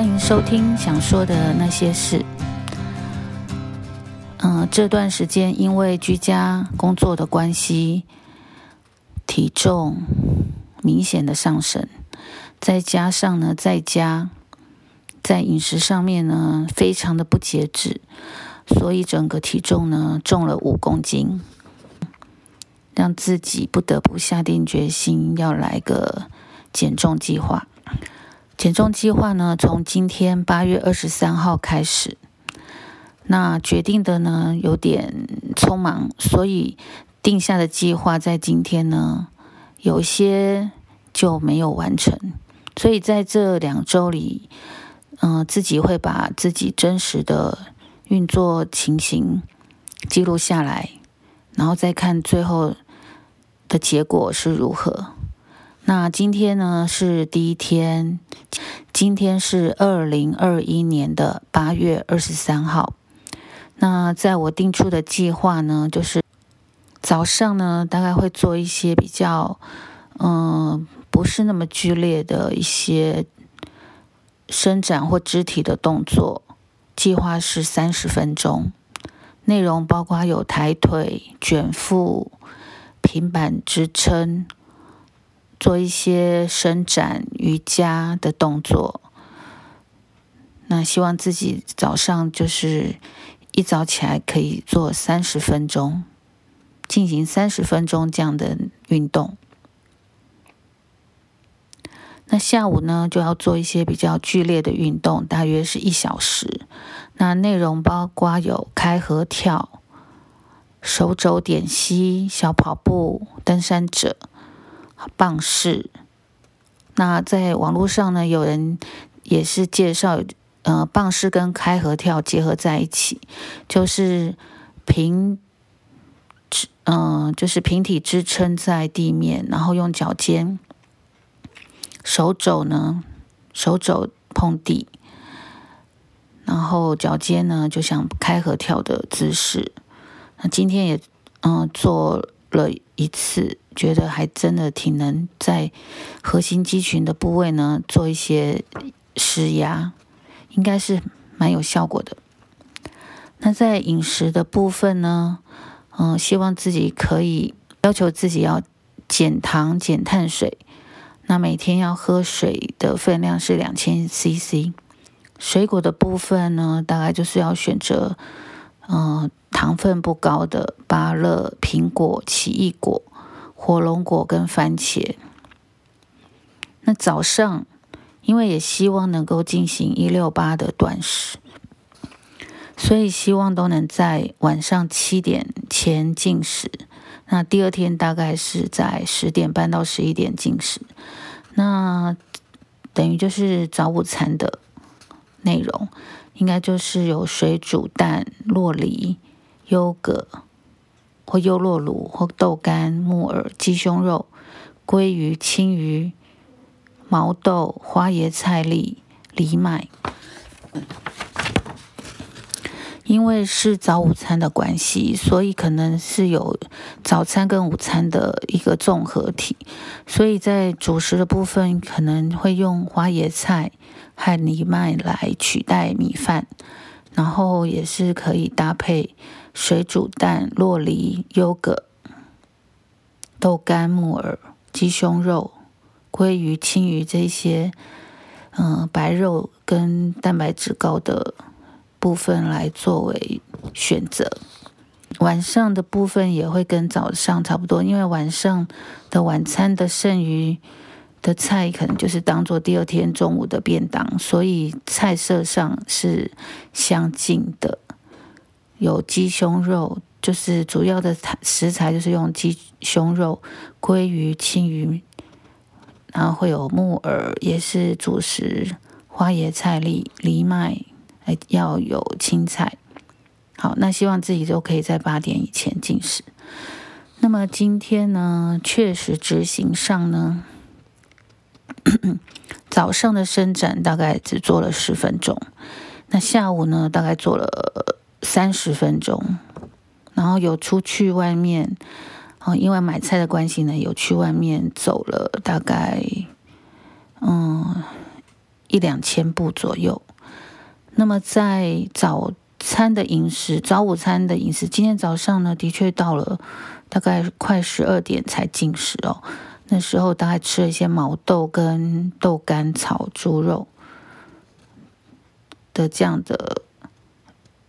欢迎收听想说的那些事。嗯，这段时间因为居家工作的关系，体重明显的上升，再加上呢，在家在饮食上面呢，非常的不节制，所以整个体重呢重了五公斤，让自己不得不下定决心要来个减重计划。减重计划呢，从今天八月二十三号开始。那决定的呢有点匆忙，所以定下的计划在今天呢，有些就没有完成。所以在这两周里，嗯，自己会把自己真实的运作情形记录下来，然后再看最后的结果是如何。那今天呢是第一天，今天是二零二一年的八月二十三号。那在我定出的计划呢，就是早上呢大概会做一些比较，嗯，不是那么剧烈的一些伸展或肢体的动作。计划是三十分钟，内容包括有抬腿、卷腹、平板支撑。做一些伸展、瑜伽的动作。那希望自己早上就是一早起来可以做三十分钟，进行三十分钟这样的运动。那下午呢，就要做一些比较剧烈的运动，大约是一小时。那内容包括有开合跳、手肘点膝、小跑步、登山者。棒式，那在网络上呢，有人也是介绍，呃，棒式跟开合跳结合在一起，就是平支，嗯，就是平体支撑在地面，然后用脚尖，手肘呢，手肘碰地，然后脚尖呢，就像开合跳的姿势。那今天也，嗯，做了一次。觉得还真的挺能在核心肌群的部位呢做一些施压，应该是蛮有效果的。那在饮食的部分呢，嗯，希望自己可以要求自己要减糖、减碳水。那每天要喝水的分量是两千 CC。水果的部分呢，大概就是要选择嗯糖分不高的芭乐、苹果、奇异果。火龙果跟番茄。那早上，因为也希望能够进行一六八的断食，所以希望都能在晚上七点前进食。那第二天大概是在十点半到十一点进食。那等于就是早午餐的内容，应该就是有水煮蛋、洛梨、优格。或优酪乳，或豆干、木耳、鸡胸肉、鲑鱼、青鱼、毛豆、花椰菜粒、藜麦。因为是早午餐的关系，所以可能是有早餐跟午餐的一个综合体。所以在主食的部分，可能会用花椰菜和藜麦来取代米饭，然后也是可以搭配。水煮蛋、洛梨、优格、豆干、木耳、鸡胸肉、鲑鱼、青鱼这些，嗯，白肉跟蛋白质高的部分来作为选择。晚上的部分也会跟早上差不多，因为晚上的晚餐的剩余的菜可能就是当做第二天中午的便当，所以菜色上是相近的。有鸡胸肉，就是主要的食材，就是用鸡胸肉、鲑鱼、青鱼，然后会有木耳，也是主食，花椰菜粒、藜麦，还要有青菜。好，那希望自己都可以在八点以前进食。那么今天呢，确实执行上呢，早上的伸展大概只做了十分钟，那下午呢，大概做了。三十分钟，然后有出去外面，哦，因为买菜的关系呢，有去外面走了大概，嗯，一两千步左右。那么在早餐的饮食，早午餐的饮食，今天早上呢，的确到了大概快十二点才进食哦。那时候大概吃了一些毛豆跟豆干炒猪肉的这样的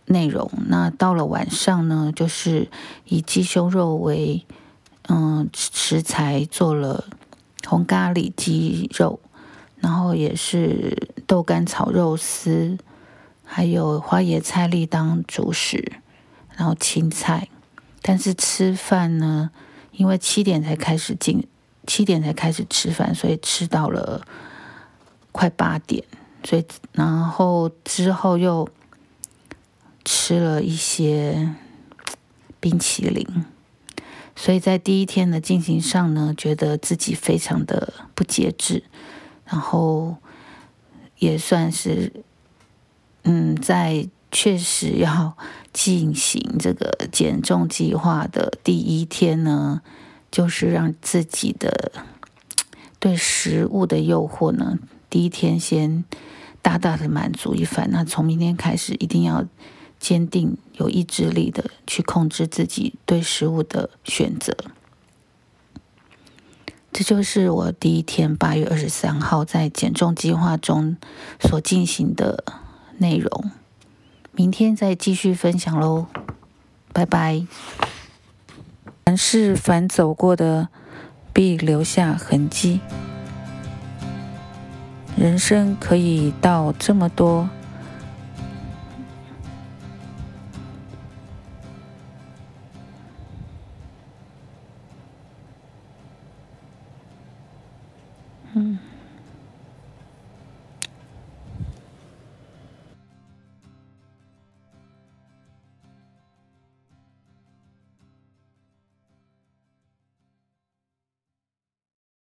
内容。那到了晚上呢，就是以鸡胸肉为嗯食材做了红咖喱鸡肉，然后也是豆干炒肉丝，还有花椰菜粒当主食，然后青菜。但是吃饭呢，因为七点才开始进。七点才开始吃饭，所以吃到了快八点，所以然后之后又吃了一些冰淇淋，所以在第一天的进行上呢，觉得自己非常的不节制，然后也算是嗯，在确实要进行这个减重计划的第一天呢。就是让自己的对食物的诱惑呢，第一天先大大的满足一番。那从明天开始，一定要坚定有意志力的去控制自己对食物的选择。这就是我第一天八月二十三号在减重计划中所进行的内容。明天再继续分享喽，拜拜。凡是凡走过的，必留下痕迹。人生可以到这么多。